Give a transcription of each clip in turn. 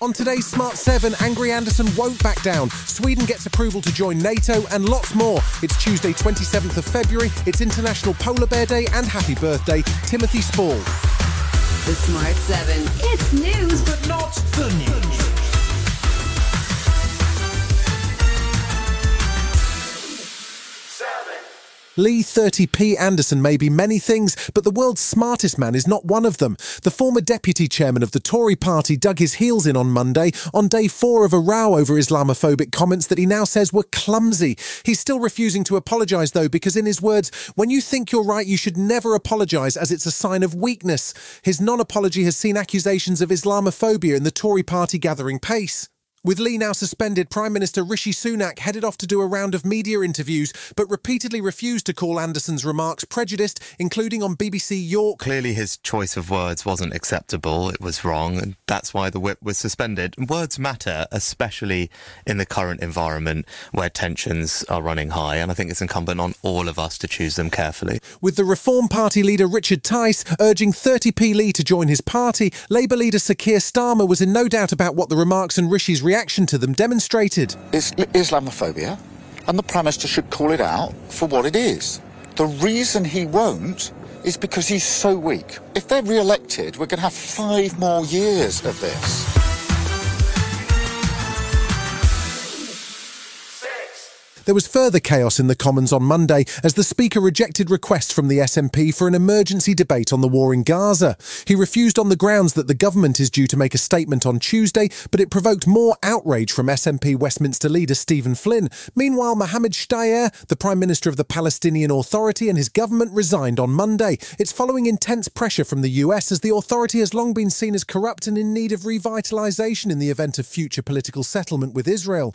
On today's Smart 7, Angry Anderson won't back down. Sweden gets approval to join NATO and lots more. It's Tuesday, 27th of February. It's International Polar Bear Day and happy birthday, Timothy Spall. The Smart 7. It's news, but not the news. Lee 30p Anderson may be many things, but the world's smartest man is not one of them. The former deputy chairman of the Tory party dug his heels in on Monday on day four of a row over Islamophobic comments that he now says were clumsy. He's still refusing to apologise, though, because in his words, when you think you're right, you should never apologise as it's a sign of weakness. His non apology has seen accusations of Islamophobia in the Tory party gathering pace. With Lee now suspended, Prime Minister Rishi Sunak headed off to do a round of media interviews, but repeatedly refused to call Anderson's remarks prejudiced, including on BBC York. Clearly, his choice of words wasn't acceptable. It was wrong, and that's why the whip was suspended. Words matter, especially in the current environment where tensions are running high, and I think it's incumbent on all of us to choose them carefully. With the Reform Party leader Richard Tice urging 30p Lee to join his party, Labour leader Sir Keir Starmer was in no doubt about what the remarks and Rishi's reaction to them demonstrated. It's Islamophobia, and the Prime Minister should call it out for what it is. The reason he won't is because he's so weak. If they're re elected, we're going to have five more years of this. There was further chaos in the Commons on Monday as the Speaker rejected requests from the SNP for an emergency debate on the war in Gaza. He refused on the grounds that the government is due to make a statement on Tuesday, but it provoked more outrage from SNP Westminster leader Stephen Flynn. Meanwhile, Mohammed Shtayyeh, the Prime Minister of the Palestinian Authority, and his government resigned on Monday. It's following intense pressure from the US as the authority has long been seen as corrupt and in need of revitalisation in the event of future political settlement with Israel.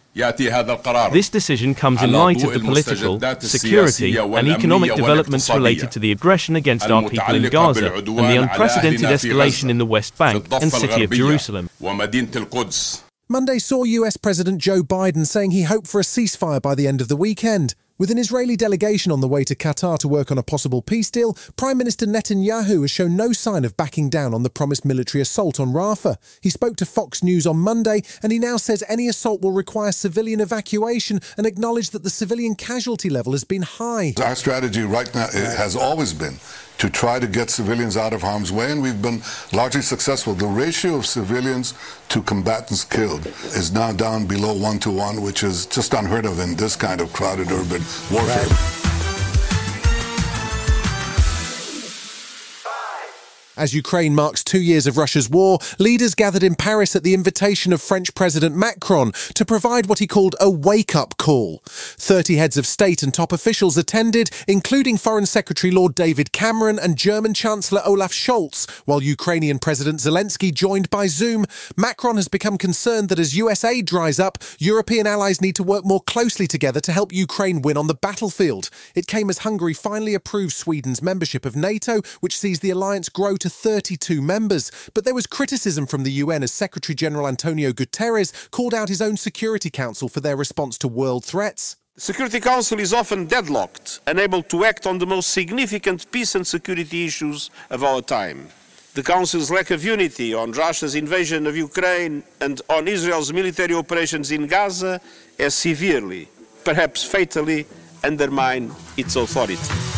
This decision comes in light of the political, security, and economic developments related to the aggression against our people in Gaza and the unprecedented escalation in the West Bank and city of Jerusalem. Monday saw US President Joe Biden saying he hoped for a ceasefire by the end of the weekend. With an Israeli delegation on the way to Qatar to work on a possible peace deal, Prime Minister Netanyahu has shown no sign of backing down on the promised military assault on Rafah. He spoke to Fox News on Monday and he now says any assault will require civilian evacuation and acknowledged that the civilian casualty level has been high. Our strategy right now has always been to try to get civilians out of harm's way, and we've been largely successful. The ratio of civilians to combatants killed is now down below one to one, which is just unheard of in this kind of crowded urban warfare. Right. As Ukraine marks two years of Russia's war, leaders gathered in Paris at the invitation of French President Macron to provide what he called a wake up call. 30 heads of state and top officials attended, including Foreign Secretary Lord David Cameron and German Chancellor Olaf Scholz, while Ukrainian President Zelensky joined by Zoom. Macron has become concerned that as US aid dries up, European allies need to work more closely together to help Ukraine win on the battlefield. It came as Hungary finally approved Sweden's membership of NATO, which sees the alliance grow to 32 members. But there was criticism from the UN as Secretary General Antonio Guterres called out his own Security Council for their response to world threats. The Security Council is often deadlocked, unable to act on the most significant peace and security issues of our time. The Council's lack of unity on Russia's invasion of Ukraine and on Israel's military operations in Gaza has severely, perhaps fatally, undermined its authority.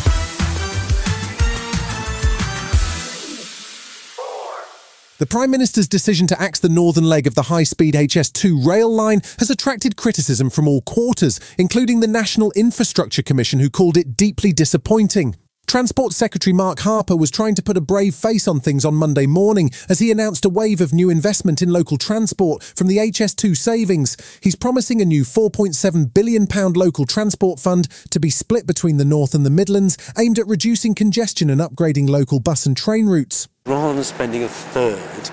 The Prime Minister's decision to axe the northern leg of the high speed HS2 rail line has attracted criticism from all quarters, including the National Infrastructure Commission, who called it deeply disappointing. Transport Secretary Mark Harper was trying to put a brave face on things on Monday morning as he announced a wave of new investment in local transport from the HS2 savings. He's promising a new £4.7 billion local transport fund to be split between the North and the Midlands, aimed at reducing congestion and upgrading local bus and train routes. Rather than spending a third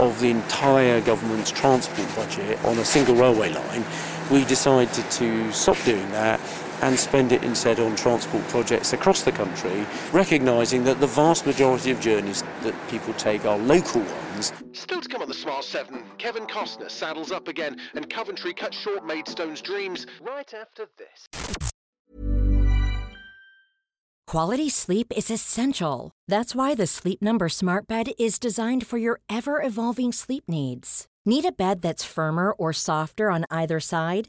of the entire government's transport budget on a single railway line, we decided to stop doing that and spend it instead on transport projects across the country, recognising that the vast majority of journeys that people take are local ones. Still to come on the Smart 7, Kevin Costner saddles up again and Coventry cuts short Maidstone's dreams right after this. Quality sleep is essential. That's why the Sleep Number Smart Bed is designed for your ever evolving sleep needs. Need a bed that's firmer or softer on either side?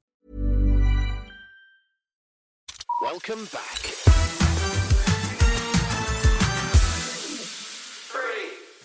Welcome back.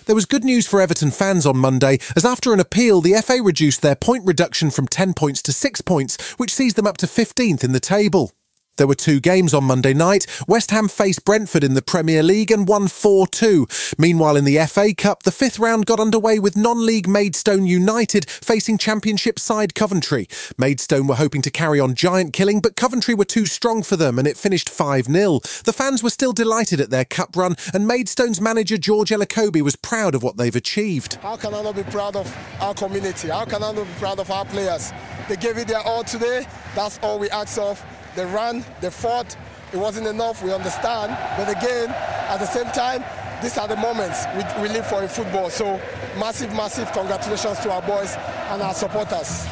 There was good news for Everton fans on Monday, as after an appeal, the FA reduced their point reduction from 10 points to 6 points, which sees them up to 15th in the table. There were two games on Monday night. West Ham faced Brentford in the Premier League and won 4 2. Meanwhile, in the FA Cup, the fifth round got underway with non league Maidstone United facing Championship side Coventry. Maidstone were hoping to carry on giant killing, but Coventry were too strong for them and it finished 5 0. The fans were still delighted at their cup run, and Maidstone's manager George Elokobi was proud of what they've achieved. How can I not be proud of our community? How can I not be proud of our players? They gave it their all today. That's all we ask of. They ran, they fought. It wasn't enough, we understand. But again, at the same time, these are the moments we, we live for in football. So massive, massive congratulations to our boys and our supporters.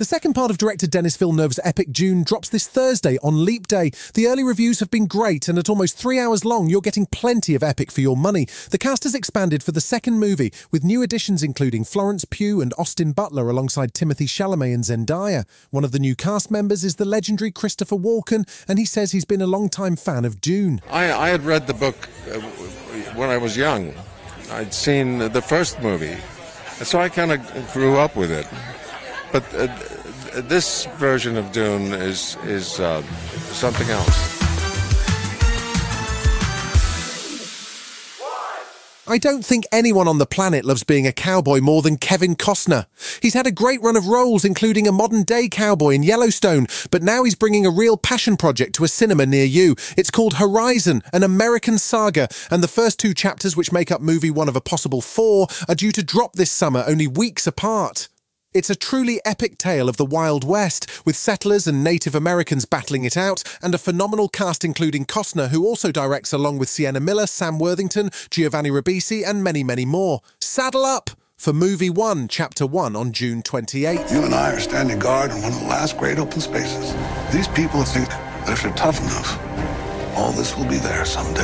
The second part of director Denis Villeneuve's epic Dune drops this Thursday on Leap Day. The early reviews have been great, and at almost three hours long, you're getting plenty of epic for your money. The cast has expanded for the second movie, with new additions including Florence Pugh and Austin Butler alongside Timothée Chalamet and Zendaya. One of the new cast members is the legendary Christopher Walken, and he says he's been a long-time fan of Dune. I, I had read the book uh, when I was young. I'd seen the first movie, so I kind of grew up with it. But uh, this version of Dune is is uh, something else. I don't think anyone on the planet loves being a cowboy more than Kevin Costner. He's had a great run of roles, including a modern day cowboy in Yellowstone, but now he's bringing a real passion project to a cinema near you. It's called Horizon, an American saga, and the first two chapters, which make up movie one of a possible four, are due to drop this summer, only weeks apart. It's a truly epic tale of the Wild West, with settlers and Native Americans battling it out, and a phenomenal cast including Costner, who also directs along with Sienna Miller, Sam Worthington, Giovanni Ribisi, and many, many more. Saddle up! For Movie 1, Chapter 1 on June 28th. You and I are standing guard in one of the last great open spaces. These people think that if they're tough enough, all this will be there someday.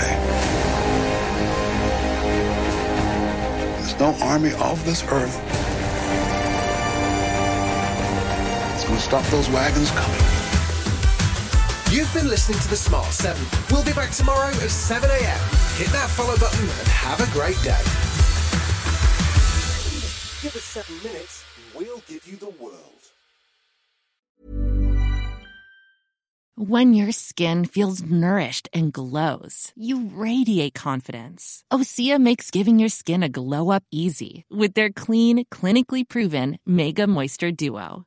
There's no army of this earth We'll stop those wagons coming. You've been listening to The Smart 7. We'll be back tomorrow at 7 a.m. Hit that follow button and have a great day. Give us seven minutes, we'll give you the world. When your skin feels nourished and glows, you radiate confidence. Osea makes giving your skin a glow up easy with their clean, clinically proven Mega Moisture Duo.